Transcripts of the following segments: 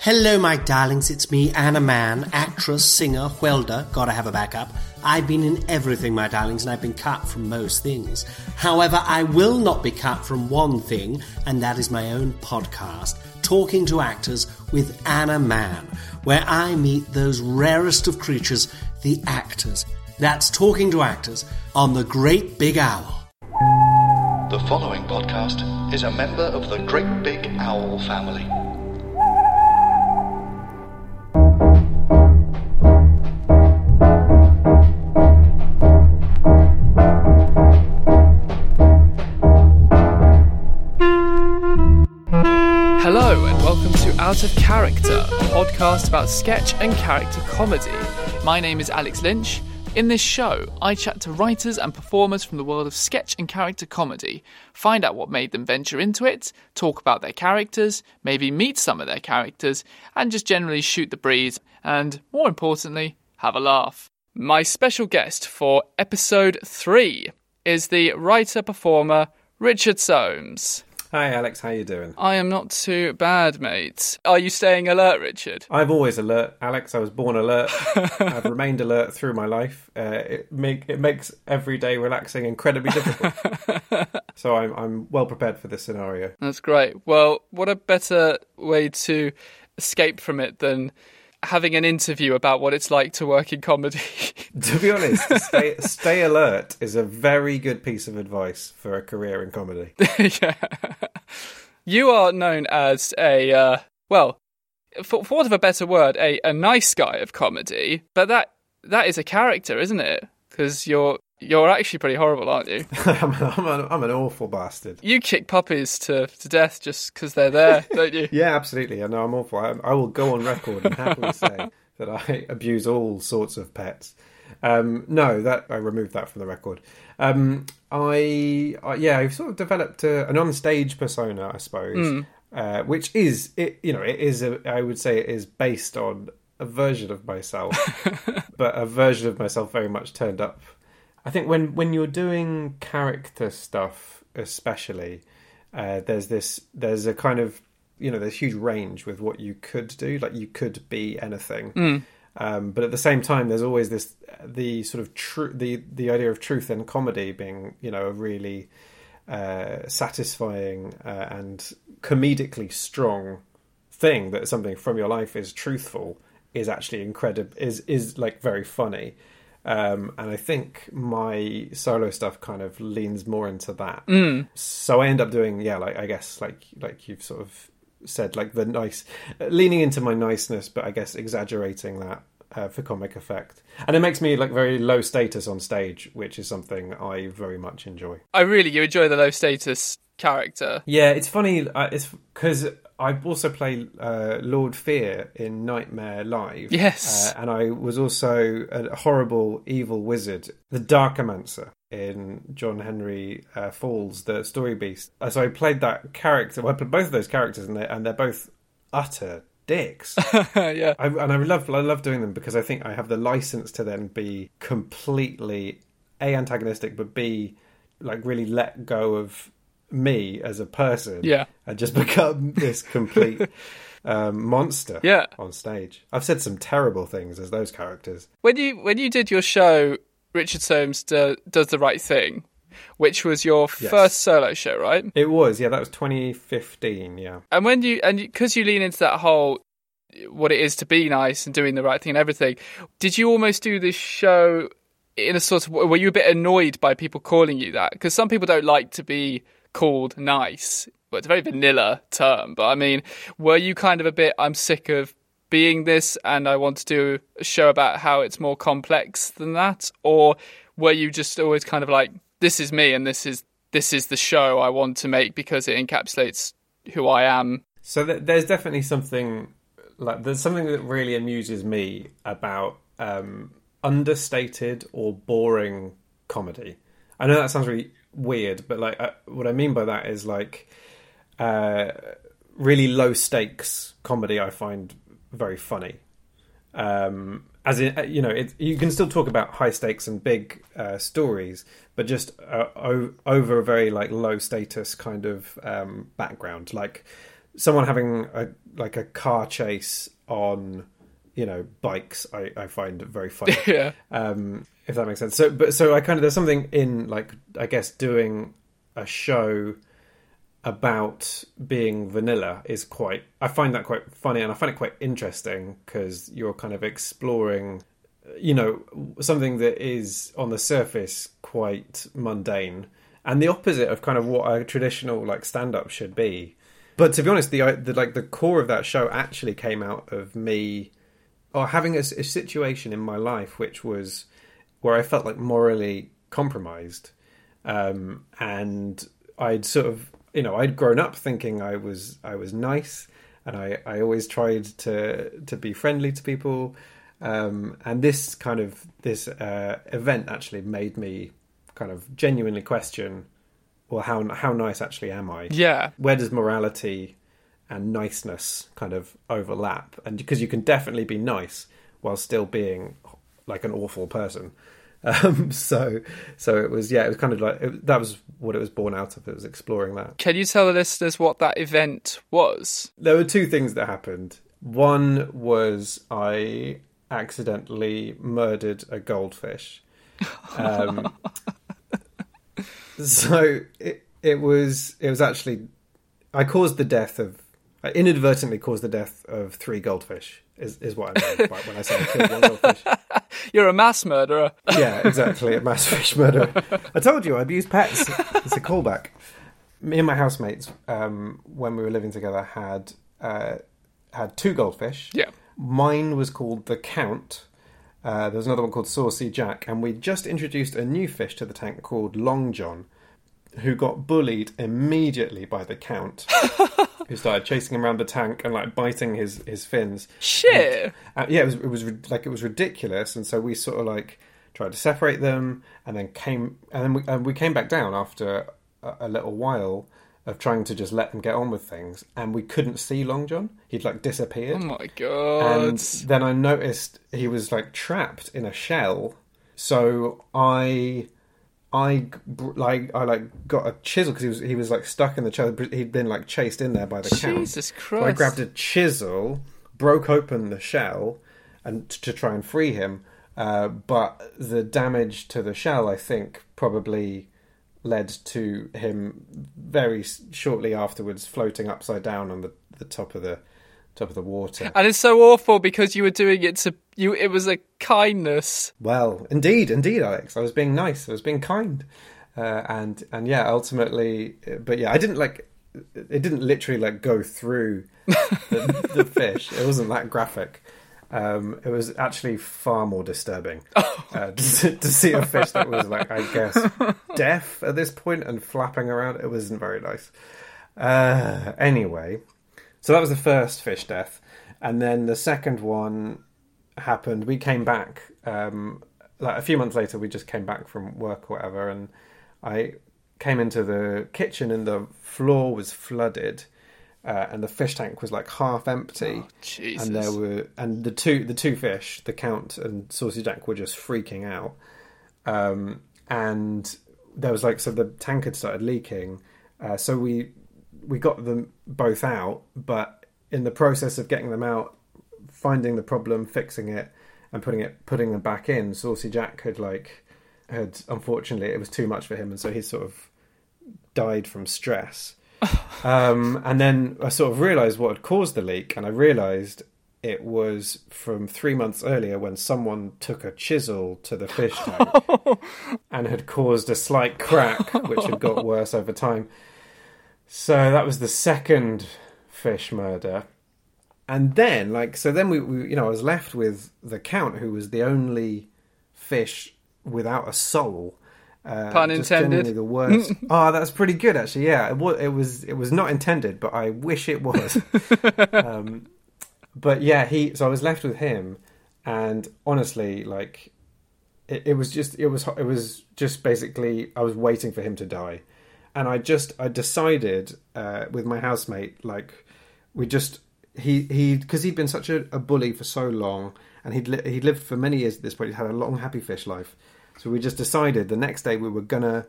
Hello, my darlings. It's me, Anna Mann, actress, singer, welder. Gotta have a backup. I've been in everything, my darlings, and I've been cut from most things. However, I will not be cut from one thing, and that is my own podcast, Talking to Actors with Anna Mann, where I meet those rarest of creatures, the actors. That's Talking to Actors on the Great Big Owl. The following podcast is a member of the Great Big Owl family. Out of Character, a podcast about sketch and character comedy. My name is Alex Lynch. In this show, I chat to writers and performers from the world of sketch and character comedy, find out what made them venture into it, talk about their characters, maybe meet some of their characters, and just generally shoot the breeze, and more importantly, have a laugh. My special guest for episode 3 is the writer performer Richard Soames. Hi Alex, how you doing? I am not too bad, mate. Are you staying alert, Richard? I'm always alert, Alex. I was born alert. I've remained alert through my life. Uh, it make it makes every day relaxing incredibly difficult. so I'm I'm well prepared for this scenario. That's great. Well, what a better way to escape from it than having an interview about what it's like to work in comedy. to be honest, stay, stay alert is a very good piece of advice for a career in comedy. yeah. You are known as a, uh, well, for, for want of a better word, a, a nice guy of comedy, but that that is a character, isn't it? Because you're you're actually pretty horrible, aren't you? I'm, I'm, an, I'm an awful bastard. You kick puppies to, to death just because they're there, don't you? Yeah, absolutely. I know I'm awful. I, I will go on record and happily say that I abuse all sorts of pets. Um, no, that I removed that from the record. Um, I, I yeah, I've sort of developed a, an on-stage persona, I suppose, uh, which is it. You know, it is. A, I would say it is based on a version of myself, but a version of myself very much turned up. I think when when you're doing character stuff, especially, uh, there's this there's a kind of you know there's huge range with what you could do. Like you could be anything. Um, but at the same time, there's always this the sort of tru- the the idea of truth in comedy being you know a really uh, satisfying uh, and comedically strong thing that something from your life is truthful is actually incredible is is like very funny. Um, and I think my solo stuff kind of leans more into that. So I end up doing, yeah, like I guess, like like you've sort of said, like the nice, leaning into my niceness, but I guess exaggerating that uh, for comic effect. And it makes me like very low status on stage, which is something I very much enjoy. I really, you enjoy the low status character. Yeah, it's funny. Uh, it's because I also play uh, Lord Fear in Knightmare Live. Yes. uh, and I was also a horrible evil wizard, the Darkomancer in John Henry uh, Falls, the Story Beast. Uh, so I played that character. Well, I played both of those characters, and they're, and they're both utter dicks. yeah. I, and I love I love doing them because I think I have the license to then be completely a antagonistic, but b like really let go of me as a person, Yeah. and just become this complete um, monster, Yeah. on stage. I've said some terrible things as those characters. When you when you did your show, Richard Soames do, does the right thing, which was your Yes. first solo show, right? It was yeah, that was 2015. Yeah, And when you and because you lean into that whole what it is to be nice and doing the right thing and everything, did you almost do this show in a sort of were you a bit annoyed by people calling you that? Because some people don't like to be called nice. Well, it's a very vanilla term, but I mean, were you kind of a bit? I'm sick of being this, and I want to do a show about how it's more complex than that, or were you just always kind of like, this is me, and this is this is the show I want to make because it encapsulates who I am. So th- there's definitely something like there's something that really amuses me about um, understated or boring comedy. I know that sounds really weird, but like uh, what I mean by that is like uh, really low stakes comedy. I find very funny. Um, as in, uh, you know, it, you can still talk about high stakes and big uh, stories, but just uh, o- over a very like low status kind of um, background, like someone having a like a car chase on you know bikes i, I find very funny Yeah. um if that makes sense. So but so i kind of there's something in like i guess doing a show about being vanilla is quite i find that quite funny and i find it quite interesting because you're kind of exploring you know something that is on the surface quite mundane and the opposite of kind of what a traditional like stand up should be. But to be honest the, the like the core of that show actually came out of me or having a, a situation in my life which was where I felt like morally compromised um, and I'd sort of you know I'd grown up thinking I was I was nice and I, I always tried to to be friendly to people um, and this kind of this uh, event actually made me kind of genuinely question well how how nice actually am I Yeah. where does morality and niceness kind of overlap and because you can definitely be nice while still being like an awful person um so so it was yeah it was kind of like it, that was what it was born out of it was exploring that Can you tell the listeners what that event was? there were two things that happened one was i accidentally murdered a goldfish um so it it was it was actually I caused the death of I inadvertently caused the death of three goldfish is is what I mean by when I say I killed one goldfish. You're a mass murderer. Yeah, exactly, a mass fish murderer. I told you I abuse pets. It's a callback. Me and my housemates, um, when we were living together, had uh, had two goldfish. Yeah. Mine was called the Count. Uh, there was another one called Saucy Jack, and we just introduced a new fish to the tank called Long John, who got bullied immediately by the Count, who started chasing him around the tank and like biting his his fins. Shit. Uh, yeah, it was it was like it was ridiculous, and so we sort of like tried to separate them, and then came and then we, and we came back down after a, a little while of trying to just let them get on with things, and we couldn't see Long John. He'd like disappeared, Oh my god. and then I noticed he was like trapped in a shell. So I. I like I like got a chisel because he was he was like stuck in the shell. He'd been like chased in there by the count. Jesus So I grabbed a chisel, broke open the shell, and to try and free him. Uh, but the damage to the shell, I think, probably led to him very shortly afterwards floating upside down on the, the top of the top of the water. And it's so awful because you were doing it to you. It was a kindness. Well, indeed, indeed, Alex. I was being nice. I was being kind, uh, and and yeah, ultimately, but yeah, I didn't like. It didn't literally like go through the, the fish. It wasn't that graphic. Um, it was actually far more disturbing uh, to, to see a fish that was like, I guess, deaf at this point and flapping around. It wasn't very nice. Uh, anyway, so that was the first fish death, and then the second one happened. We came back um, like a few months later. We just came back from work or whatever, and I came into the kitchen, and the floor was flooded, uh, and the fish tank was like half empty. Jesus. And there were and the two the two fish, the count and Saucy Jack, were just freaking out. Um, and there was like so the tank had started leaking, uh, so we we got them both out, but in the process of getting them out, finding the problem, fixing it, and putting it putting them back in, Saucy Jack had like had unfortunately it was too much for him, and so he sort of died from stress. um, and then I sort of realised what had caused the leak, and I realised it was from three months earlier when someone took a chisel to the fish tank and had caused a slight crack, which had got worse over time. So that was the second fish murder. And then, like, so then we, we, you know, I was left with the count, who was the only fish without a soul, Uh, Pun intended. the worst. oh, that's pretty good actually. Yeah, it was. It was. It was not intended, but I wish it was. um, but yeah, he. So I was left with him, and honestly, like, it, it was just. It was. It was just basically. I was waiting for him to die, and I just. I decided uh, with my housemate, like, we just. He he because he'd been such a, a bully for so long, and he'd li- he'd lived for many years at this point. He'd had a long happy fish life, so we just decided the next day we were gonna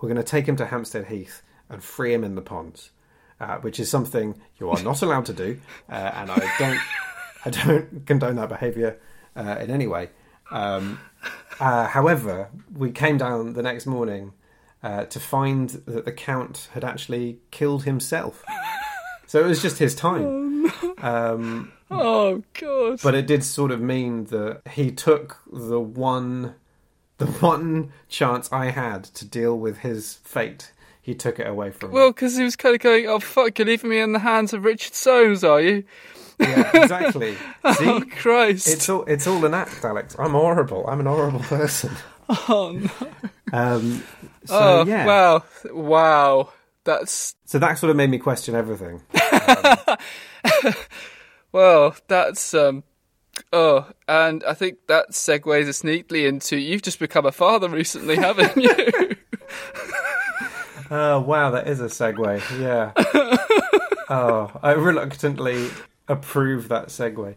we're gonna take him to Hampstead Heath and free him in the ponds, uh, which is something you are not allowed to do, uh, and I don't I don't condone that behaviour uh, in any way. Um, uh, however, we came down the next morning uh, to find that the count had actually killed himself. So it was just his time. Um, Oh god. but it did sort of mean that he took the one the one chance I had to deal with his fate. He took it away from well, me. because he was kind of going, "Oh fuck, you're leaving me in the hands of Richard Soames, are you?" Yeah, exactly. Oh Christ. it's all it's all an act, Alex. I'm horrible. I'm an horrible person. Oh no. Um, so Oh yeah, wow, wow. That's so that sort of made me question everything. well, that's um. Oh, and I think that segues us neatly into you've just become a father recently, haven't you? Oh wow, that is a segue. Yeah. oh, I reluctantly approve that segue.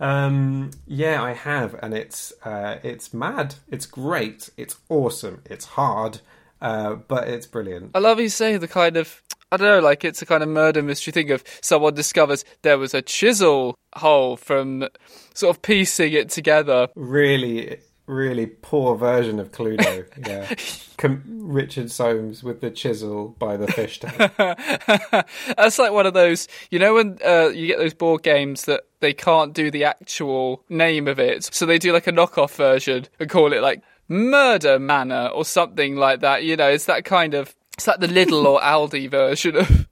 Um, yeah, I have, and it's uh, it's mad. It's great. It's awesome. It's hard, uh, but it's brilliant. I love you say the kind of I don't know, like it's a kind of murder mystery thing of someone discovers there was a chisel hole from sort of piecing it together. Really, really poor version of Cluedo. Yeah, Com- Richard Soames with the chisel by the fish tank. That's like one of those, you know, when uh, you get those board games that they can't do the actual name of it, so they do like a knockoff version and call it like Murder Manor or something like that. You know, it's that kind of, it's like the Lidl or Aldi version of.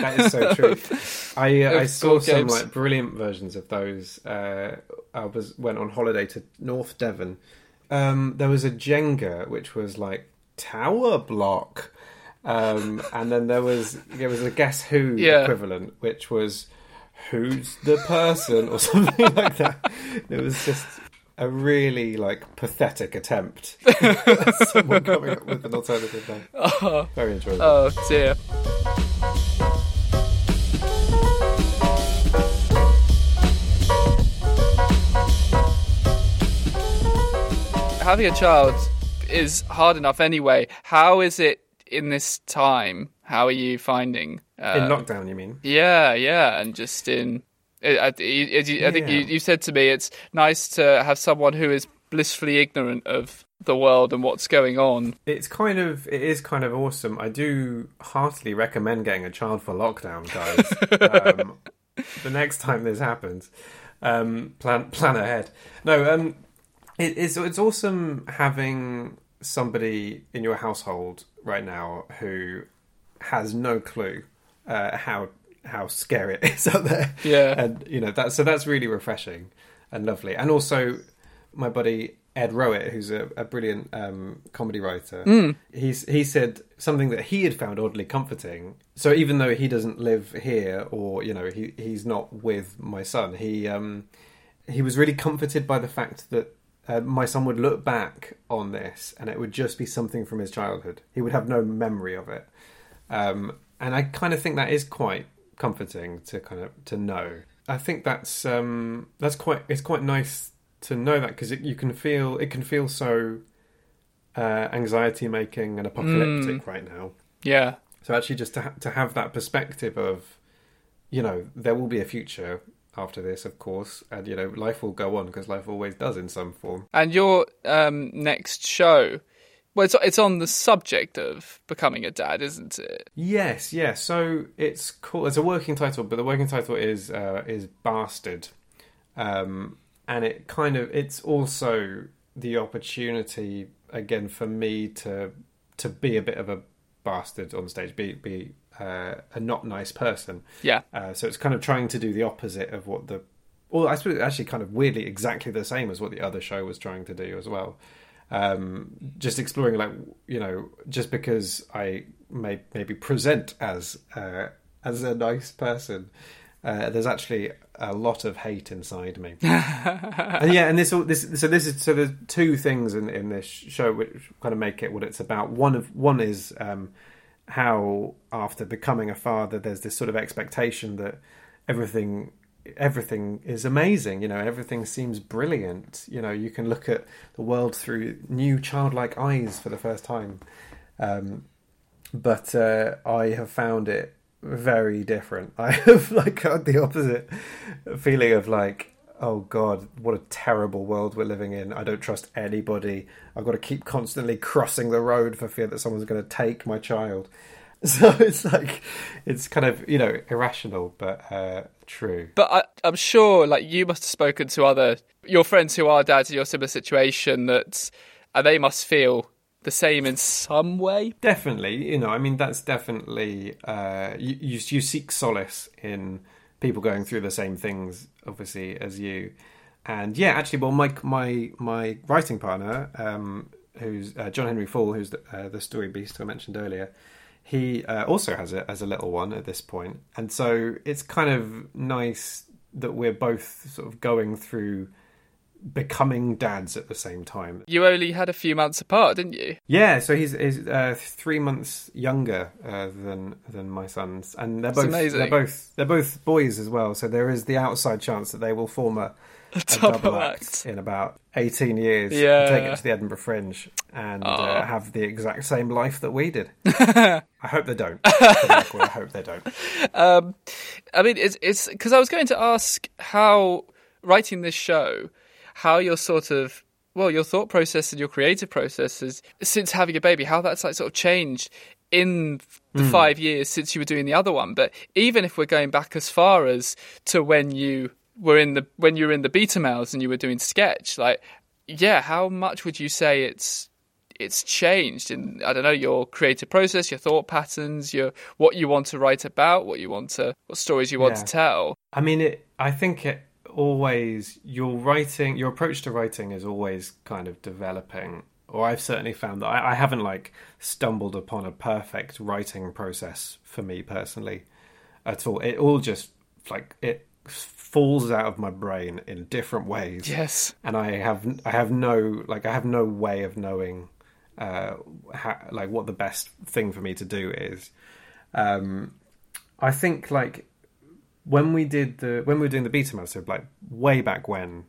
That is so true. I uh, I saw some games. like brilliant versions of those. Uh, I was went on holiday to North Devon. Um, there was a Jenga which was like tower block, um, and then there was there was a Guess Who Yeah. equivalent which was Who's the person or something like that. It was just a really like pathetic attempt. Someone coming up with an alternative name. Very enjoyable. Oh dear. Having a child is hard enough anyway. How is it in this time? How are you finding? Uh, In lockdown, you mean? yeah, yeah, and just in. I, I, I I think you, you said to me it's nice to have someone who is blissfully ignorant of the world and what's going on. It's kind of it is kind of awesome. I do heartily recommend getting a child for lockdown, guys. um, the next time this happens, um, plan plan ahead. No, um, it, it's it's awesome having somebody in your household right now who has no clue uh, how how scary it is out there. Yeah. and you know that so that's really refreshing and lovely. And also, my buddy Ed Rowett, who's a, a brilliant um, comedy writer, he's he said something that he had found oddly comforting. So even though he doesn't live here, or you know he he's not with my son, he um, he was really comforted by the fact that uh, my son would look back on this and it would just be something from his childhood. He would have no memory of it, um, and I kind of think that is quite comforting to kind of to know. I think that's um, that's quite it's quite nice to know that because you can feel it can feel so uh, anxiety making and apocalyptic right now. Yeah, So actually, just to ha- to have that perspective of, you know, there will be a future after this, of course, and you know, life will go on because life always does in some form. And your um, next show, well, it's it's on the subject of becoming a dad, isn't it? Yes, yes. So it's called. It's a working title, but the working title is uh, is Bastard, um, and it kind of it's also the opportunity again for me to to be a bit of a bastard on stage, be be uh, a not nice person. Yeah, Uh, so it's kind of trying to do the opposite of what the, well, I suppose actually kind of weirdly exactly the same as what the other show was trying to do as well. Um, just exploring like you know just because I may maybe present as uh, as a nice person. Uh, there's actually a lot of hate inside me, and yeah, and this all this so this is so there's two things in in this show which kind of make it what it's about. One of one is um, how after becoming a father, there's this sort of expectation that everything everything is amazing. You know, everything seems brilliant. You know, you can look at the world through new childlike eyes for the first time. Um, but uh, I have found it very different. I have like had the opposite feeling of like, oh god, what a terrible world we're living in. I don't trust anybody. I've got to keep constantly crossing the road for fear that someone's going to take my child. So it's like it's kind of you know irrational, but uh, true. But I, I'm sure, like you must have spoken to other your friends who are dads in your similar situation, that and they must feel the same in some way. Definitely, you know, I mean, that's definitely uh, you, you. You seek solace in people going through the same things, obviously, as you. And yeah, actually, well, my my my writing partner, um, who's uh, John Henry Falle, who's the, uh, the story beast I mentioned earlier, he uh, also has it as a little one at this point, and so it's kind of nice that we're both sort of going through becoming dads at the same time. You only had a few months apart, didn't you? Yeah, so he's, he's uh, three months younger uh, than than my sons, and they're That's both amazing. they're both they're both boys as well. So there is the outside chance that they will form a, a double double act. act in about eighteen years. Yeah. and take it to the Edinburgh Fringe and uh, have the exact same life that we did. I hope they don't. For the record, I hope they don't. Um, I mean, it's it's because I was going to ask how writing this show, how your sort of well, your thought process and your creative processes since having a baby, how that's like sort of changed in the five years since you were doing the other one. But even if we're going back as far as to when you were in the when you were in the beta males and you were doing sketch, like yeah, how much would you say it's it's changed in I don't know your creative process, your thought patterns, your what you want to write about, what you want to what stories you want Yeah. to tell. I mean, it. I think it always your writing, your approach to writing is always kind of developing. Or I've certainly found that I, I haven't like stumbled upon a perfect writing process for me personally at all. It all just like it falls out of my brain in different ways. Yes. and I have I have no like I have no way of knowing uh ha- like what the best thing for me to do is. Um, I think like when we did the when we were doing the beta so like way back when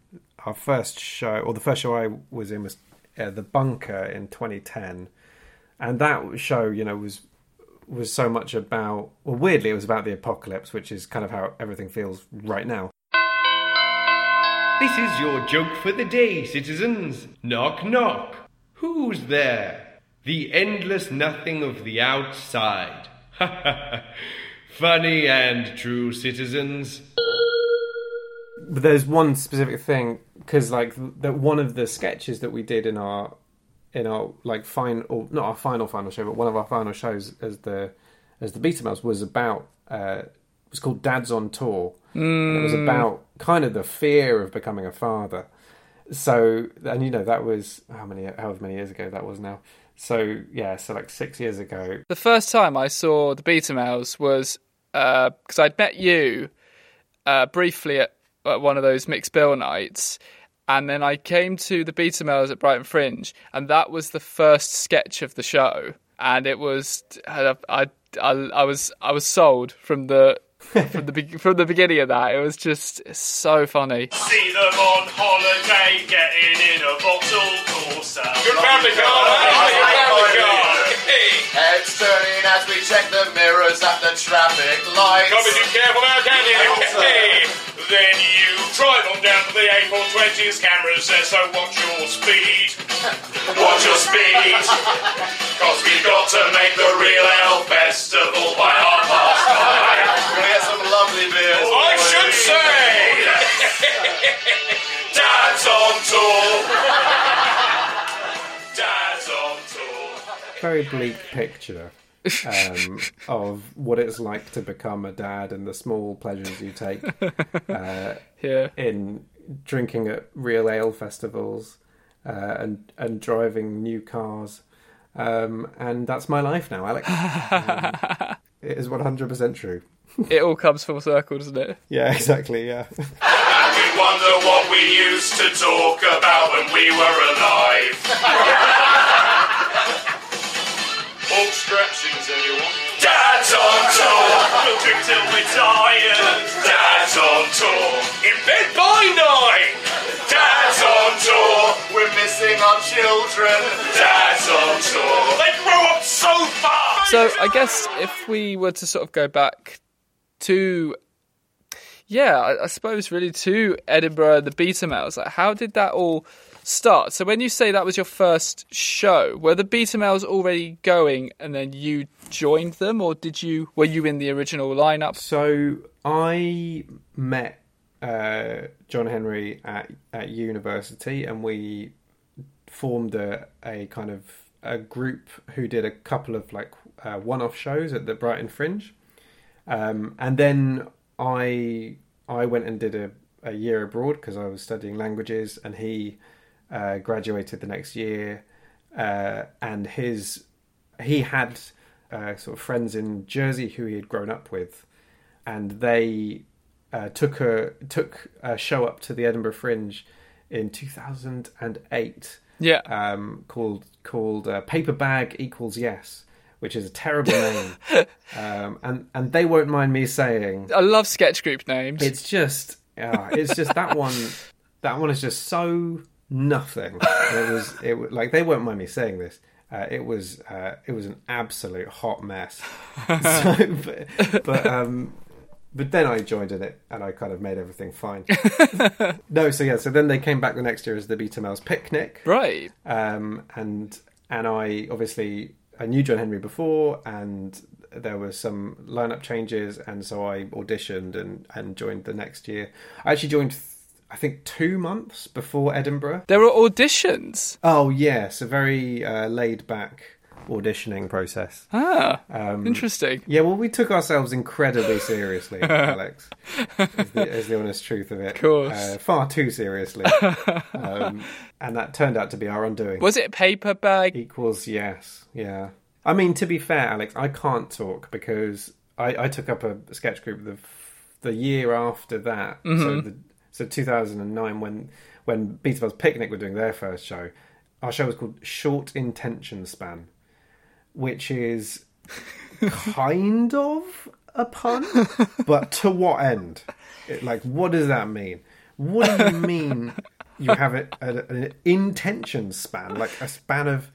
our first show or the first show I was in was uh, the bunker in 2010 and that show you know was was so much about well weirdly it was about the apocalypse which is kind of how everything feels right now This is your joke for the day, citizens. Knock, knock. Who's there? The endless nothing of the outside. Funny and true, citizens. But there's one specific thing because like that one of the sketches that we did in our in our like final or not our final final show but one of our final shows as the as the Beta Males was about uh it was called dads on tour. And it was about kind of the fear of becoming a father. So and you know that was how many however many years ago that was now? So yeah so like six years ago. The first time I saw the Beta Males was because I'd met you uh, briefly at, at one of those mixed bill nights, and then I came to the Beta Males at Brighton Fringe, and that was the first sketch of the show, and it was I I, I, I was I was sold from the. from the be- from the beginning of that, it was just so funny. See them on holiday, getting in a Vauxhall Corsa. Good family car, Good family car. Hey, Heads turning as we check the mirrors at the traffic lights. gotta be too careful now, can't you? Hey, Then you drive on down to the A420's cameras there, so watch your speed. Watch your speed. Cause we've got to make the real Ale Festival by half past nine. Gonna get some lovely beers. I should say! Dad's on tour! Dad's on tour. very bleak picture um, of what it's like to become a dad and the small pleasures you take uh, Yeah. in drinking at real ale festivals uh, and and driving new cars, um, and that's my life now, Alex. Um, it is one hundred percent true. It all comes full circle, doesn't it? Yeah, exactly. Yeah. And we wonder what we used to talk about when we were alive. All scratchings, anyone? Dad's on tour. We'll drink till we're tired. Dad's on tour. In bed by nine. Dad's on tour. We're missing our children. Dad's on tour. They grow up so fast. So I guess if we were to sort of go back to, yeah, I, I suppose really to Edinburgh and the Beta like how did that all start? So when you say that was your first show, were the Beta Males already going and then you joined them, or did you were you in the original lineup? So I met uh, John Henry at at university, and we formed a, a kind of a group who did a couple of like uh, one-off shows at the Brighton Fringe, um, and then I I went and did a, a year abroad because I was studying languages, and he uh, graduated the next year, uh, and his he had uh, sort of friends in Jersey who he had grown up with, and they uh, took a took a show up to the Edinburgh Fringe in 2008 Yeah, um, called called uh, Paper Bag Equals Yes, which is a terrible name, um, and and they won't mind me saying I love sketch group names. it's just uh, it's just that one that one is just so nothing. It was it was, like they won't mind me saying this. Uh, it was uh, it was an absolute hot mess. so, but, but um, but then I joined in it and I kind of made everything fine. no, so yeah, so then they came back the next year as the Beta Males Picnic, right. um, and and I obviously I knew John Henry before, and there were some lineup changes, and so I auditioned and and joined the next year. I actually joined, I think, two months before Edinburgh. There were auditions. Oh yes, a very uh, laid back auditioning process. Ah, Um, interesting. Yeah, well, we took ourselves incredibly seriously, Alex. Is the, is the honest truth of it. Of course. Uh, far too seriously. um, and that turned out to be our undoing. Was it paper bag? Equals yes, yeah. I mean, to be fair, Alex, I can't talk because I, I took up a sketch group the the year after that. So the so 2009 when when Beta Males Picnic were doing their first show. Our show was called Short Intention Span, which is kind of a pun, but to what end? It, like, what does that mean? What do you mean you have a, a, an intention span, like a span of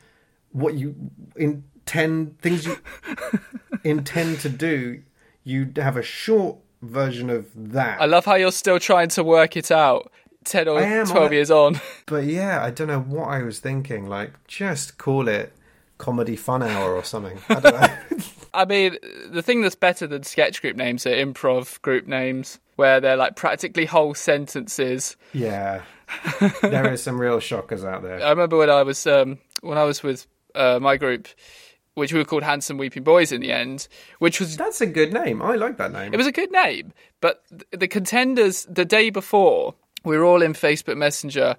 what you intend things you intend to do? You have a short version of that. I love how you're still trying to work it out. Ten or I am, twelve I- years on. But yeah, I don't know what I was thinking. Like, just call it comedy fun hour or something. I don't know. I mean, the thing that's better than sketch group names are improv group names, where they're like practically whole sentences. yeah, there are some real shockers out there. I remember when I was um, when I was with uh, my group, which we were called Handsome Weeping Boys in the end, which was That's a good name. I like that name. it was a good name, but th- the contenders the day before we were all in Facebook Messenger.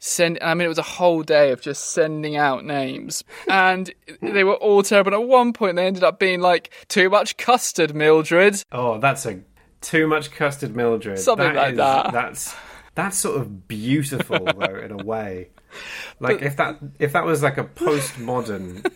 Send, I mean, it was a whole day of just sending out names, and they were all terrible. And at one point, they ended up being like too much custard, Mildred. Oh, that's a too much custard, Mildred. Something like is- that. That's that's sort of beautiful though, in a way. Like if that if that was like a postmodern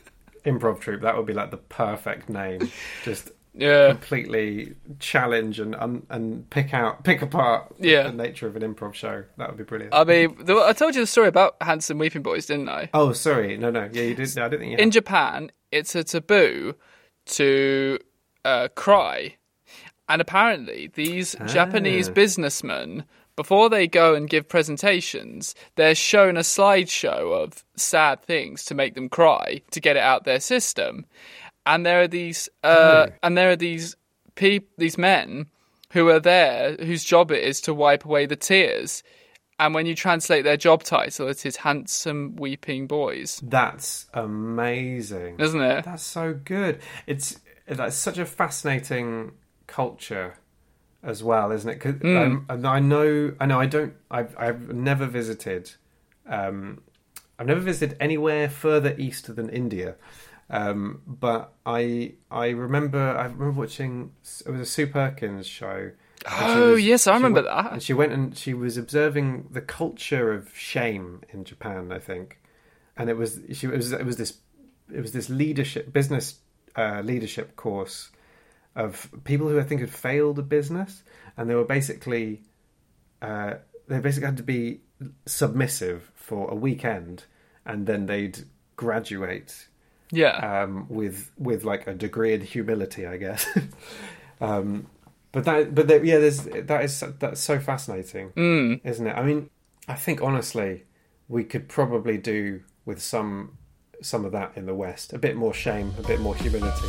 improv troupe, that would be like the perfect name. Just Yeah, completely challenge and un, and pick out pick apart Yeah. the nature of an improv show. That would be brilliant. I mean, I told you the story about Handsome Weeping Boys, didn't I? oh, sorry, no, no, yeah, you did. No, I didn't think you. In. Japan, it's a taboo to uh, cry, and apparently, these Japanese Ah. businessmen, before they go and give presentations, they're shown a slideshow of sad things to make them cry to get it out their system, and there are these uh, Oh. and there are these peop- these men who are there whose job it is to wipe away the tears. And when you translate their job title, it is handsome weeping boys, That's amazing. isn't it? That's so good. It's that's such a fascinating culture as well, isn't it? 'Cause, um, and I know, I know, I don't, I've, I've never visited um, I've never visited anywhere further east than India. Um, but I I remember I remember watching it was a Sue Perkins show. Oh, yes, I remember went- that. And she went and she was observing the culture of shame in Japan, I think, and it was she it was it was this it was this leadership business uh, leadership course of people who I think had failed a business, and they were basically uh, they basically had to be submissive for a weekend, and then they'd graduate Yeah. um, with with like a degree in humility, I guess. um, but that, but there, yeah, there's that is that's so fascinating, Mm. isn't it? I mean, I think honestly, we could probably do with some some of that in the West. A bit more shame, a bit more humility.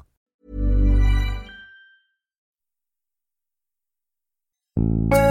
thank you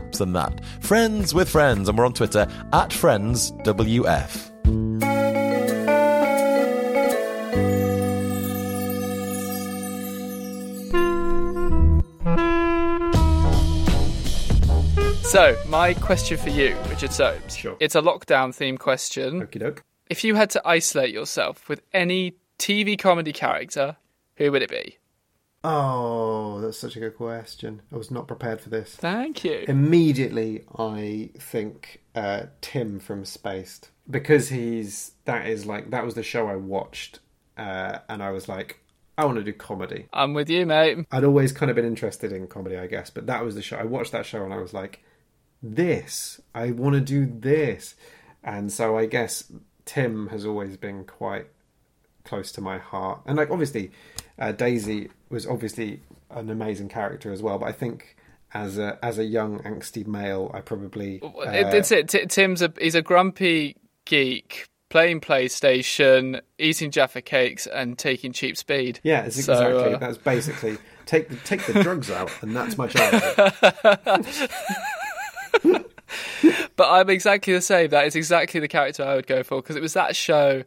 apps and that. Friends with Friends, and we're on Twitter at FriendsWF. So, my question for you, Richard Soames. Sure. It's a lockdown theme question. Okie doke. If you had to isolate yourself with any TV comedy character, who would it be? Oh, that's such a good question. I was not prepared for this. Thank you. Immediately, I think uh, Tim from Spaced because he's that is like that was the show I watched, uh, and I was like, I want to do comedy. I'm with you, mate. I'd always kind of been interested in comedy, I guess, but that was the show. I watched that show and I was like, this, I want to do this. And so I guess Tim has always been quite close to my heart. And like, obviously, uh, Daisy was obviously an amazing character as well, but I think as a as a young angsty male, I probably uh, it's it. T- Tim's a he's a grumpy geek playing PlayStation, eating Jaffa cakes, and taking cheap speed. Yeah, it's So, exactly. uh, That's basically take the take the drugs out, and that's my childhood. but I'm exactly the same. That is exactly the character I would go for because it was that show.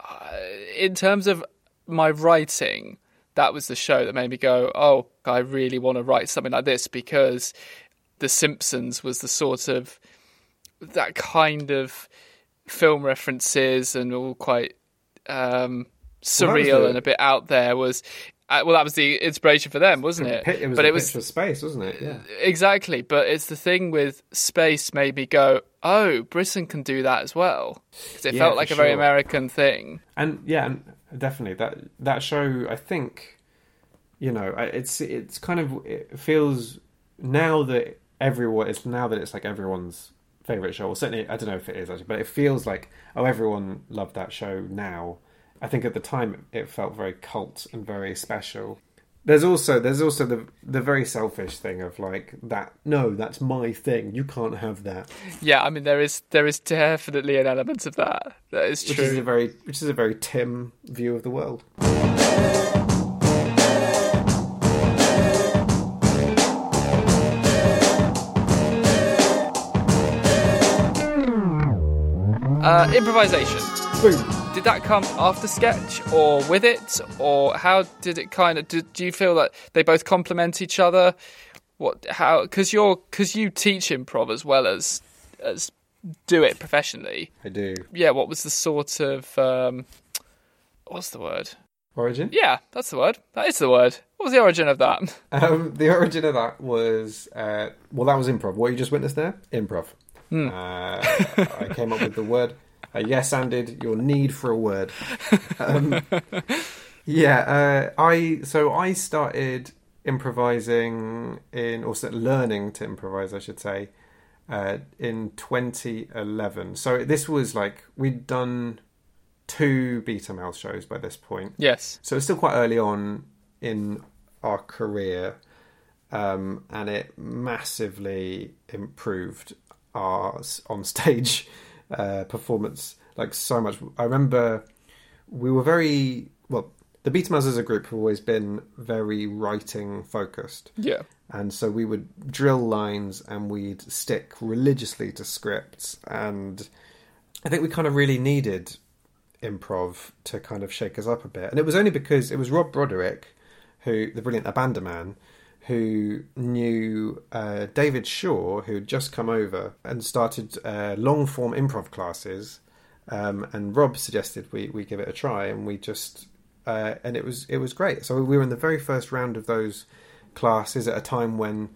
Uh, in terms of my writing, that was the show that made me go, "Oh, I really want to write something like this," because The Simpsons was the sort of that kind of film references and all quite um, Well, surreal the- and a bit out there. Was uh, well, that was the inspiration for them, wasn't it? It was but it was for Spaced, wasn't it? Yeah. Exactly, but it's the thing with Spaced made me go, oh, Britain can do that as well. 'Cause it Yeah, felt like a very. American thing. and yeah, and definitely that that show. I think you know it's it's kind of it feels now that everyone it's now that it's like everyone's favorite show. Well, certainly I don't know if it is actually, but it feels like oh everyone loved that show now. I think at the time it felt very cult and very special. There's also there's also the the very selfish thing of like that. No, that's my thing. You can't have that. Yeah, I mean there is there is definitely an element of that. That is true Which is a very which is a very Tim view of the world. Uh, improvisation. Boom. Did that come after sketch or with it, or how did it kind of? Do, do you feel that they both complement each other? What? How? Because you're because you teach improv as well as as do it professionally. I do. Yeah. What was the sort of um, what's the word? Origin. Yeah, that's the word. That is the word. What was the origin of that? Um, the origin of that was uh, well, that was improv. What you just witnessed there, improv. Hmm. Uh, I came up with the word. Uh, yes, anded your need for a word. Um, yeah, uh, I so I started improvising in, or learning to improvise, I should say, uh, in 2011. So this was like we'd done two Beta Males shows by this point. Yes. So it's still quite early on in our career, um, and it massively improved our on stage uh, performance. Like so much. I remember we were very well. The Males as a group have always been very writing focused. Yeah. And so we would drill lines and we'd stick religiously to scripts. And I think we kind of really needed improv to kind of shake us up a bit. And it was only because it was Rob Broderick, who the brilliant Abandoman, who knew uh, David Shaw, who had just come over and started uh, long form improv classes. Um, and Rob suggested we, we give it a try, and we just uh, and it was it was great. So we were in the very first round of those classes at a time when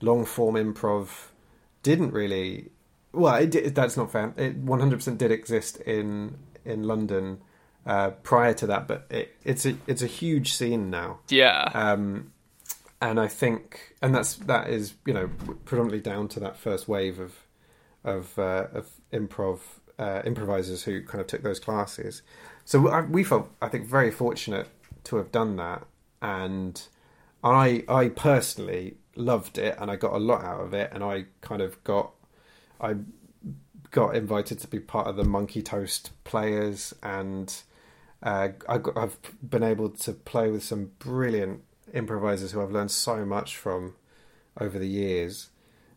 long form improv didn't really well did- that's not fair it 100% did exist in in london uh, prior to that but it, it's a it's a huge scene now Yeah. um and i think and that's that is you know predominantly down to that first wave of of uh, of improv uh, improvisers who kind of took those classes. So I, we felt i think very fortunate to have done that. And I I personally loved it and I got a lot out of it. And I kind of got I got invited to be part of the Monkey Toast players. And uh, I I've been able to play with some brilliant improvisers who I've learned so much from over the years.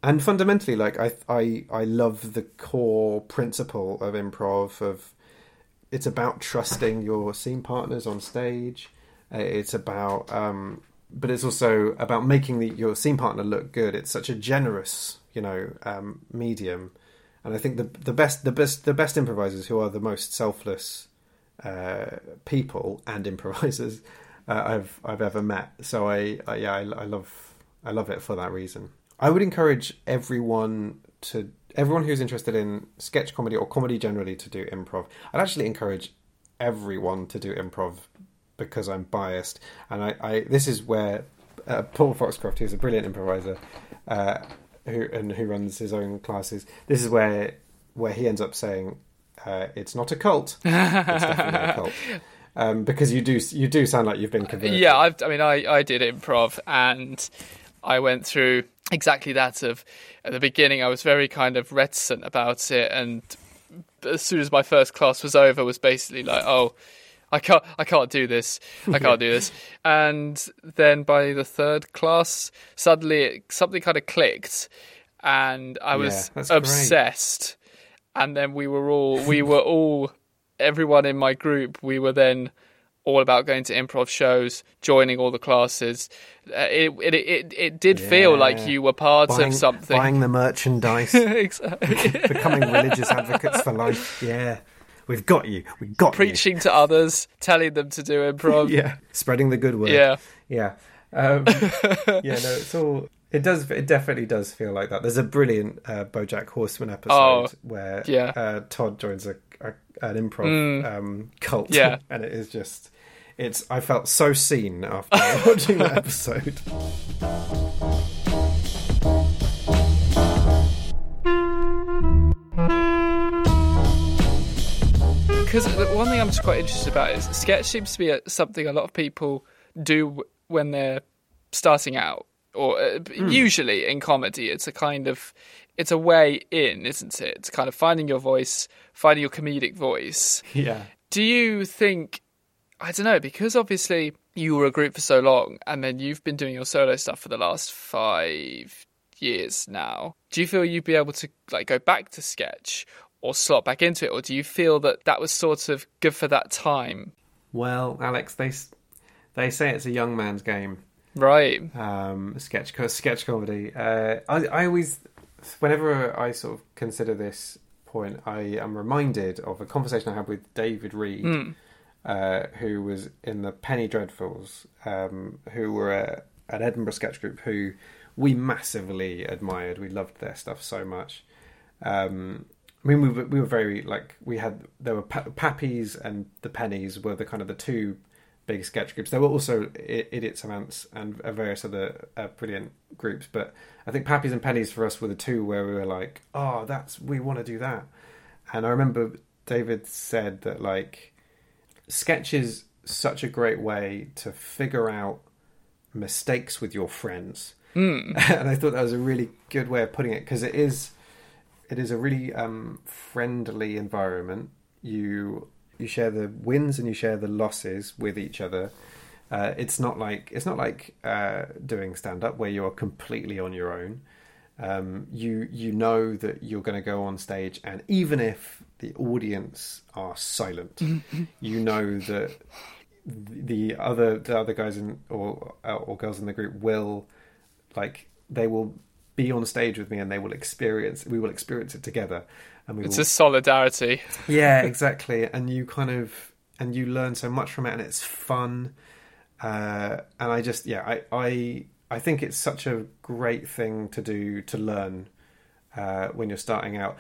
And fundamentally, like I I I love the core principle of improv of it's about trusting your scene partners on stage. Uh, It's about, um, but it's also about making the, your scene partner look good. It's such a generous, you know, um, medium, and I think the the best the best the best improvisers who are the most selfless uh, people and improvisers uh, I've I've ever met. So I, I yeah I, I love I love it for that reason. I would encourage everyone to everyone who's interested in sketch comedy or comedy generally to do improv. I'd actually encourage everyone to do improv because I'm biased, and I, I this is where uh, Paul Foxcroft, who's a brilliant improviser, uh, who and who runs his own classes. This is where where he ends up saying uh, it's not a cult. it's definitely a cult. Um, because you do you do sound like you've been converted. Yeah, I've, I mean, I, I did improv and I went through exactly that. Of at the beginning, I was very kind of reticent about it, and as soon as my first class was over, was basically like, oh. I can't. I can't do this. I can't do this. And then by the third class, suddenly it, something kind of clicked, and I was Yeah, that's great. obsessed. And then we were all. We were all. Everyone in my group. We were then all about going to improv shows, joining all the classes. Uh, it, it it it did feel like you were part buying, of something. Buying the merchandise, Exactly. becoming religious advocates for life. Yeah, we've got you. We've got Preaching to others, telling them to do improv. Yeah, spreading the good word. Yeah. yeah, um, yeah. No, it's all. It does. It definitely does feel like that. There's a brilliant uh, BoJack Horseman episode Oh, where yeah. uh, Todd joins a an improv Mm. um, cult. Yeah. and it is just. It's. I felt so seen after watching that episode. Because one thing I'm just quite interested about is sketch seems to be something a lot of people do when they're starting out, or uh, Hmm. usually in comedy, it's a kind of it's a way in, isn't it? It's kind of finding your voice, finding your comedic voice. Yeah. Do you think I don't know, because obviously you were a group for so long and then you've been doing your solo stuff for the last five years now. Do you feel you'd be able to like go back to sketch or slot back into it, or do you feel that that was sort of good for that time? Well, Alex, they they say it's a young man's game. Right. Um, sketch sketch comedy. Uh, I I always, whenever I sort of consider this point, I am reminded of a conversation I had with David Reed, Mm. uh, who was in the Penny Dreadfuls, um, who were a, an Edinburgh sketch group who we massively admired. We loved their stuff so much. Um, I mean, we were, we were very like we had there were pa- Pappy's and the Pennies were the kind of the two big sketch groups. There were also I- Idiots of Ants and various other uh, brilliant groups, but I think Pappy's and Pennies for us were the two where we were like, oh, that's we want to do that. And I remember David said that like sketch is such a great way to figure out mistakes with your friends. Mm. and I thought that was a really good way of putting it because it is it is a really um, friendly environment. You you share the wins and you share the losses with each other. Uh, it's not like it's not like uh, doing stand up where you're completely on your own. Um, you you know that you're going to go on stage, and even if the audience are silent, you know that the other the other guys in or or girls in the group will like they will be on stage with me and they will experience we will experience it together and we It's a solidarity. yeah exactly. And you kind of and you learn so much from it and it's fun. Uh and i just yeah i i i think it's such a great thing to do to learn uh when you're starting out.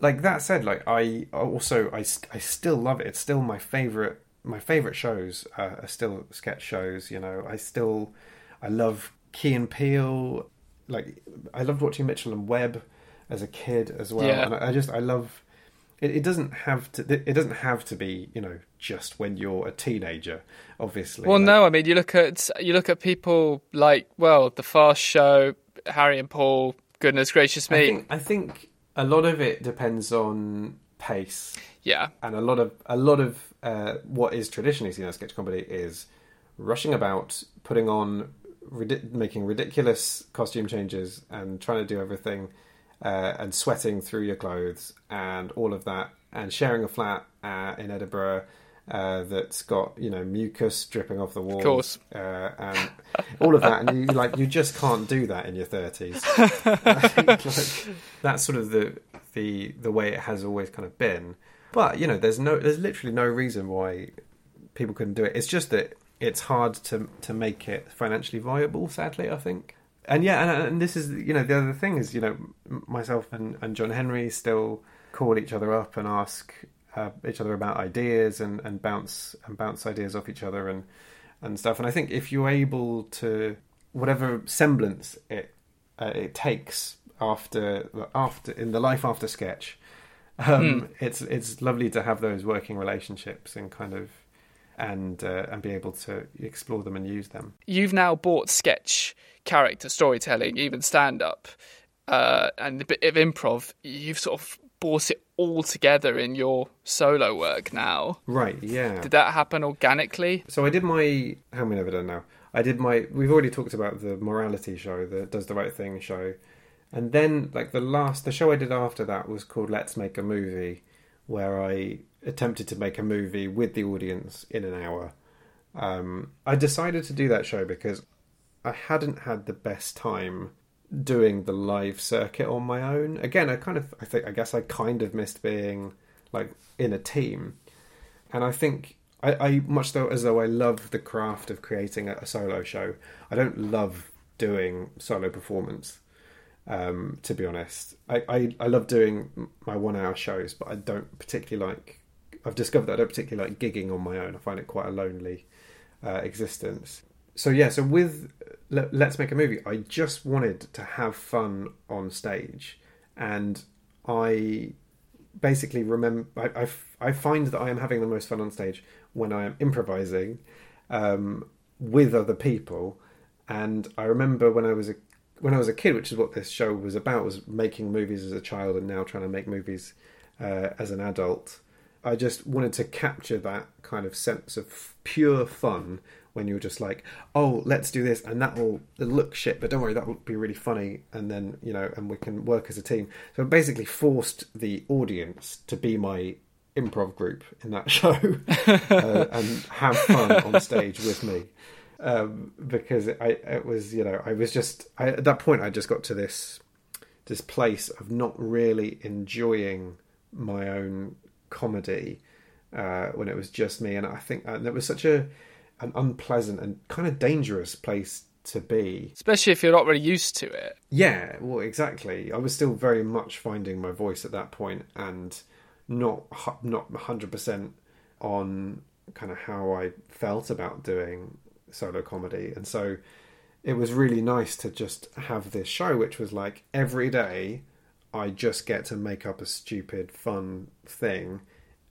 Like that said like i also i, I still love it. It's still my favorite my favorite shows uh, are still sketch shows you know. I still i love Key and Peele like i loved watching mitchell and webb as a kid as well Yeah. and I, I just i love it, it doesn't have to it doesn't have to be you know just when you're a teenager obviously Well, Like- no, I mean you look at you look at people like well, the Fast Show, Harry and Paul. Goodness gracious me! I think, I think a lot of it depends on pace. Yeah. and a lot of a lot of uh, what is traditionally seen as sketch comedy is rushing about, putting on, making ridiculous costume changes, and trying to do everything, uh, and sweating through your clothes, and all of that, and sharing a flat uh, in Edinburgh. Uh, that's got you know mucus dripping off the walls, course. uh, and all of that, and you like you just can't do that in your thirties. like, that's sort of the the the way it has always kind of been. But you know, there's no, there's literally no reason why people couldn't do it. It's just that it's hard to to make it financially viable. Sadly, I think. And yeah, and, and this is you know the other thing is you know myself and, and John Henry still call each other up and ask uh, each other about ideas and, and bounce and bounce ideas off each other and and stuff. And I think if you're able to whatever semblance it uh, it takes after after in the life after sketch, um, Hmm. it's it's lovely to have those working relationships and kind of and uh, and be able to explore them and use them. You've now bought sketch, character, storytelling, even stand up, uh, and a bit of improv. You've sort of brought it all together in your solo work now. Right? Yeah. Did that happen organically? So I did my how many have I done now? I did my. We've already talked about the morality show, the Does the Right Thing show, and then like the last, the show I did after that was called Let's Make a Movie, where I attempted to make a movie with the audience in an hour. Um, I decided to do that show because I hadn't had the best time doing the live circuit on my own. Again, I kind of, I think, I guess I kind of missed being like in a team, and I think I, I much though as though I love the craft of creating a, a solo show. I don't love doing solo performance. Um, to be honest, I, I, I love doing my one hour shows, but I don't particularly like. I've discovered that I don't particularly like gigging on my own. I find it quite a lonely uh, existence. So yeah, so with Let, Let's Make a Movie, I just wanted to have fun on stage, and I basically remember I, I, I find that I am having the most fun on stage when I am improvising, um, with other people. And I remember when I was a when I was a kid, which is what this show was about, was making movies as a child and now trying to make movies uh, as an adult. I just wanted to capture that kind of sense of pure fun when you're just like, oh, let's do this, and that will look shit, but don't worry, that will be really funny, and then you know, and we can work as a team. So I basically forced the audience to be my improv group in that show uh, and have fun on stage with me um, because I it was you know I was just I, at that point I just got to this this place of not really enjoying my own comedy uh, when it was just me, and I think and it was such a an unpleasant and kind of dangerous place to be, especially if you're not really used to it. Yeah, well, exactly. I was still very much finding my voice at that point, and not not hundred percent on kind of how I felt about doing solo comedy. And so it was really nice to just have this show, which was like every day I just get to make up a stupid, fun thing.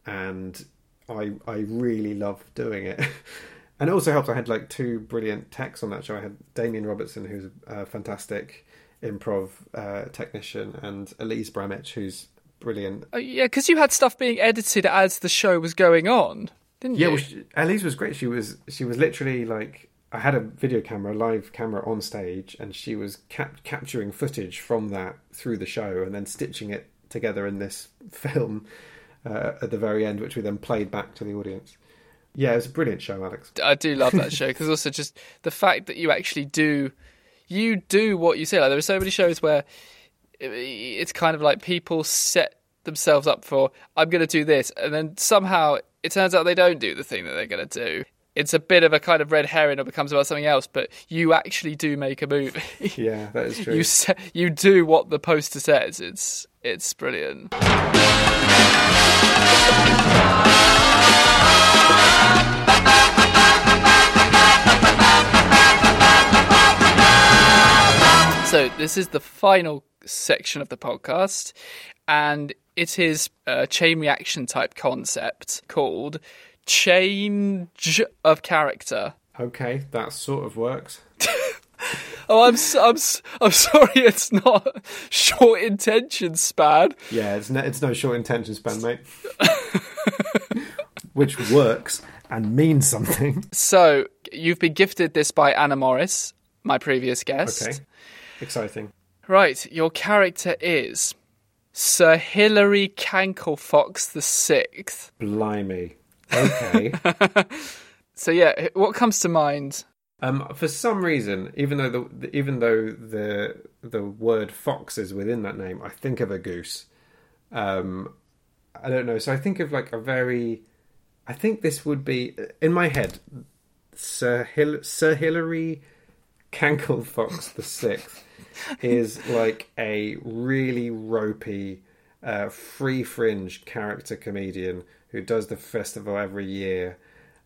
And I, I really love doing it. and it also helped. I had like two brilliant techs on that show. I had Damien Robertson, who's a fantastic improv uh, technician, and Elise Bramich, who's brilliant. Uh, yeah, because you had stuff being edited as the show was going on didn't yeah, you? well, Elise was great. She was she was literally like I had a video camera, a live camera on stage, and she was cap- capturing footage from that through the show and then stitching it together in this film uh, at the very end, which we then played back to the audience. Yeah, it was a brilliant show, Alex. I do love that show because also just the fact that you actually do you do what you say. Like there are so many shows where it's kind of like people set themselves up for I'm going to do this, and then somehow it turns out they don't do the thing that they're going to do. It's a bit of a kind of red herring or becomes about something else, but you actually do make a movie. Yeah, that is true. you you do what the poster says. It's it's brilliant. So this is the final section of the podcast, and it is a chain reaction type concept called change of character. Okay, that sort of works. oh, I'm I'm I'm sorry, it's not short intention span. Yeah, it's no, it's no short intention span, mate. Which works and means something. So you've been gifted this by Anna Morris, my previous guest. Okay, exciting. Right, your character is Sir Hilary Canklefox the Sixth. Blimey. Okay. so yeah, what comes to mind? Um, for some reason, even though the even though the the word fox is within that name, I think of a goose. Um, I don't know. So I think of like a very. I think this would be in my head, Sir Hil- Sir Hilary Canklefox the Sixth is like a really ropey, uh, free fringe character comedian who does the festival every year,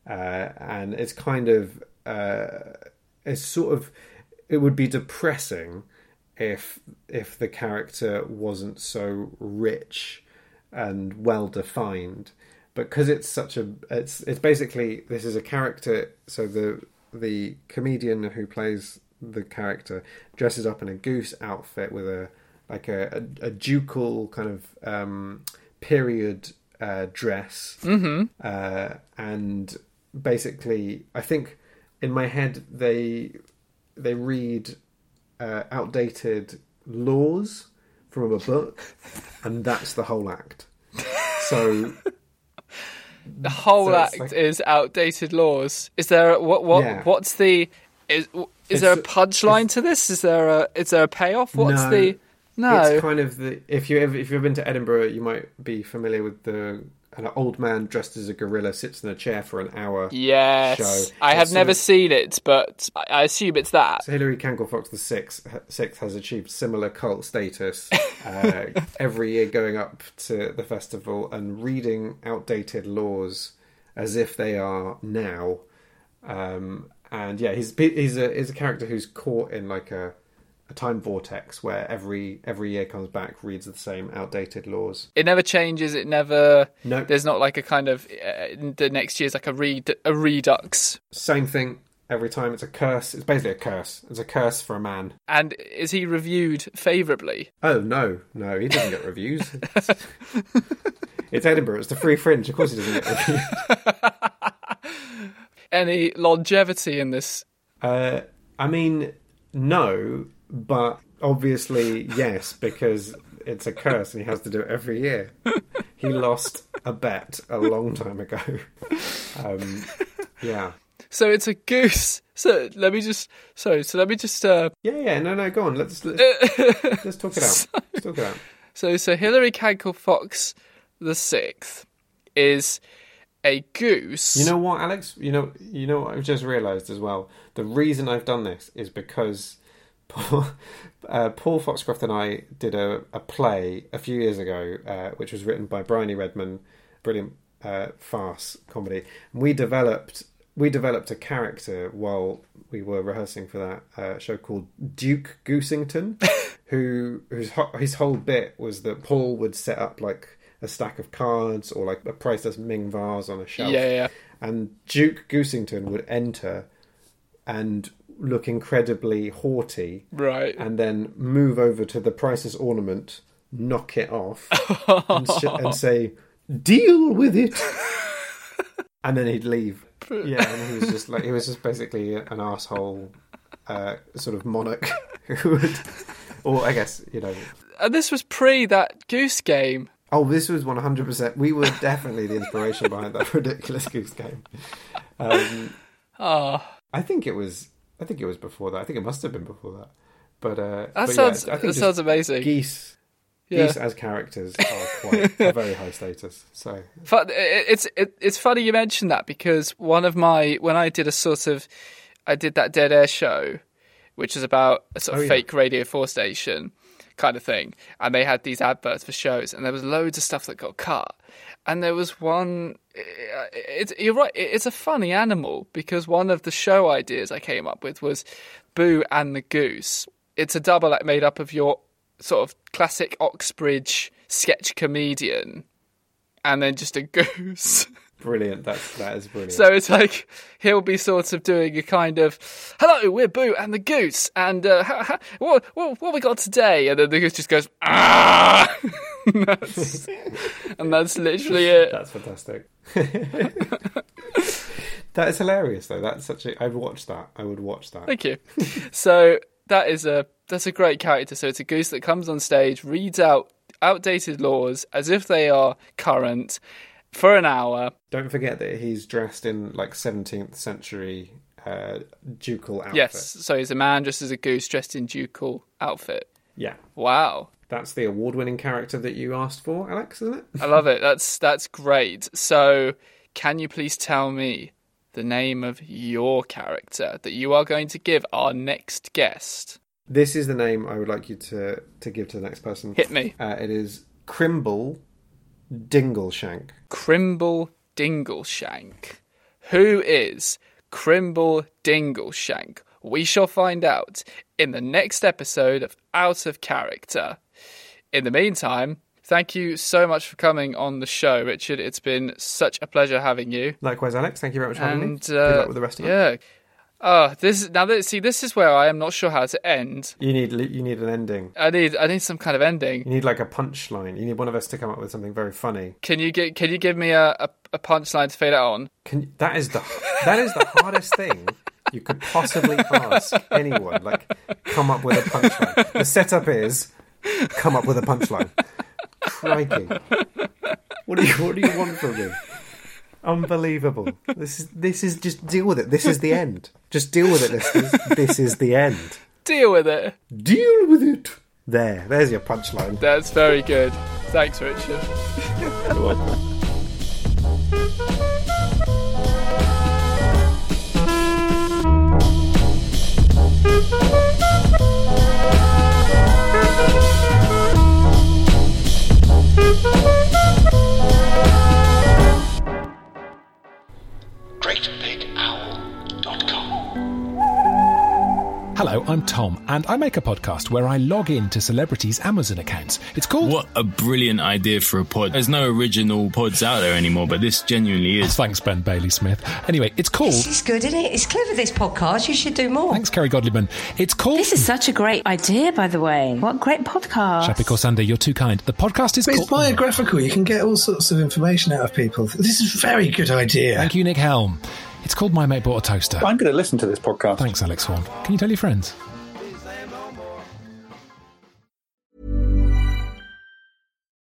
uh, and it's kind of uh, it's sort of it would be depressing if if the character wasn't so rich and well defined because it's such a it's it's basically this is a character so the the comedian who plays the character dresses up in a goose outfit with a like a, a, a ducal kind of um, period uh, dress, mm-hmm. uh, and basically, I think in my head they they read uh, outdated laws from a book, and that's the whole act. So the whole so act like, is outdated laws. Is there what what Yeah. what's the is is there a punchline to this? Is there a is there a payoff? What's No. the no? It's kind of the if you ever if you've been to Edinburgh, you might be familiar with the an old man dressed as a gorilla sits in a chair for an hour. yes, show. I have It's sort never of- seen it, but I I assume it's that. So Hilary Canklefox the sixth, sixth has achieved similar cult status uh, every year, going up to the festival and reading outdated laws as if they are now. Um, and yeah, he's he's a he's a character who's caught in like a a time vortex where every every year comes back, reads the same outdated laws. It never changes. It never. No. There's not like a kind of uh, the next year's like a read a redux. Same thing every time. It's a curse. It's basically a curse. It's a curse for a man. And is he reviewed favourably? Oh no, no, he doesn't get reviews. It's, it's Edinburgh. It's the free fringe. Of course, he doesn't get reviews. Any longevity in this? Uh, I mean, no, but obviously yes, because it's a curse and he has to do it every year. He lost a bet a long time ago. Um, yeah. So it's a goose. So let me just. Sorry. So let me just. Uh, Yeah, yeah, no, no, go on. Let's let's, let's talk it out. Let's talk it out. So so Hilary Canklefox the sixth is a goose. You know what, Alex? You know, you know what I've just realised as well. The reason I've done this is because Paul, uh, Paul Foxcroft and I did a, a play a few years ago, uh, which was written by Bryony Redman, brilliant uh, farce comedy. And we developed we developed a character while we were rehearsing for that uh, show called Duke Goosington, who whose ho- his whole bit was that Paul would set up like a stack of cards or like a priceless Ming vase on a shelf, Yeah, yeah. and Duke Goosington would enter and look incredibly haughty, Right. and then move over to the priceless ornament, knock it off, and, sh- and say, "Deal with it," and then he'd leave. Yeah, and he was just like he was just basically an asshole, uh, sort of monarch who would, or I guess you know. And this was pre that goose game. Oh, this was one hundred percent. We were definitely the inspiration behind that ridiculous goose game. Um, Oh, I think it was. I think it was before that. I think it must have been before that. But uh, That but sounds- Yeah, I think that sounds amazing. Geese, Yeah. geese as characters are quite a very high status. So it's it, it's funny you mentioned that because one of my when I did a sort of I did that dead air show, which is about a sort of Oh, yeah. fake Radio Four station kind of thing, and they had these adverts for shows, and there was loads of stuff that got cut, and there was one. Eh, it's you're right. it- It's a funny animal because one of the show ideas I came up with was Boo and the Goose. It's a double act made up of your sort of classic Oxbridge sketch comedian and then just a goose. Brilliant. That's that is brilliant. So it's like he'll be sort of doing a kind of, "Hello, we're Boo and the Goose, and uh, ha, ha, what, what what we got today?" And then the goose just goes, "Ah!" and, that's, and that's literally it. That's fantastic. that is hilarious, though. That's such a. I'd watch that. I would watch that. Thank you. So that is a that's a great character. So it's a goose that comes on stage, reads out outdated laws as if they are current for an hour. Don't forget that he's dressed in like 17th century uh, ducal outfit. Yes. So he's a man dressed as a goose, dressed in ducal outfit. Yeah. Wow. That's the award-winning character that you asked for, Alex, isn't it? I love it. That's that's great. So, can you please tell me the name of your character that you are going to give our next guest? This is the name I would like you to to give to the next person. Hit me. Uh, it is Crimble Dingleshank. Crimble Dingleshank. Who is Crimble Dingleshank? We shall find out in the next episode of Out of Character. In the meantime, thank you so much for coming on the show, Richard. It's been such a pleasure having you. Likewise, Alex. Thank you very much for having me. And Good uh, luck with the rest of it. yeah. Oh, this now that see this is where I am not sure how to end. You need you need an ending. I need I need some kind of ending. You need like a punchline. You need one of us to come up with something very funny. Can you get can you give me a, a, a punchline to fade it on? Can that is the that is the hardest thing you could possibly ask anyone. Like, come up with a punchline. The setup is come up with a punchline. Crikey! What do you what do you want from me? Unbelievable. This is this is just deal with it. This is the end. Just deal with it, listeners. This is the end. Deal with it. Deal with it. There, there's your punchline. That's very good. Thanks, Richard. Hello, I'm Tom, and I make a podcast where I log in to celebrities' Amazon accounts. It's called. What a brilliant idea for a pod. There's no original pods out there anymore, but this genuinely is. Thanks, Ben Bailey Smith. Anyway, it's called. This is good, isn't it? It's clever, this podcast. You should do more. Thanks, Kerry Godliman. It's called. This is such a great idea, by the way. What great podcast. Shappi Khorsandi, you're too kind. The podcast is But called. it's biographical. You can get all sorts of information out of people. This is a very good idea. Thank you, Nick Helm. It's called My Mate Bought a Toaster. I'm going to listen to this podcast. Thanks, Alex Horne. Can you tell your friends?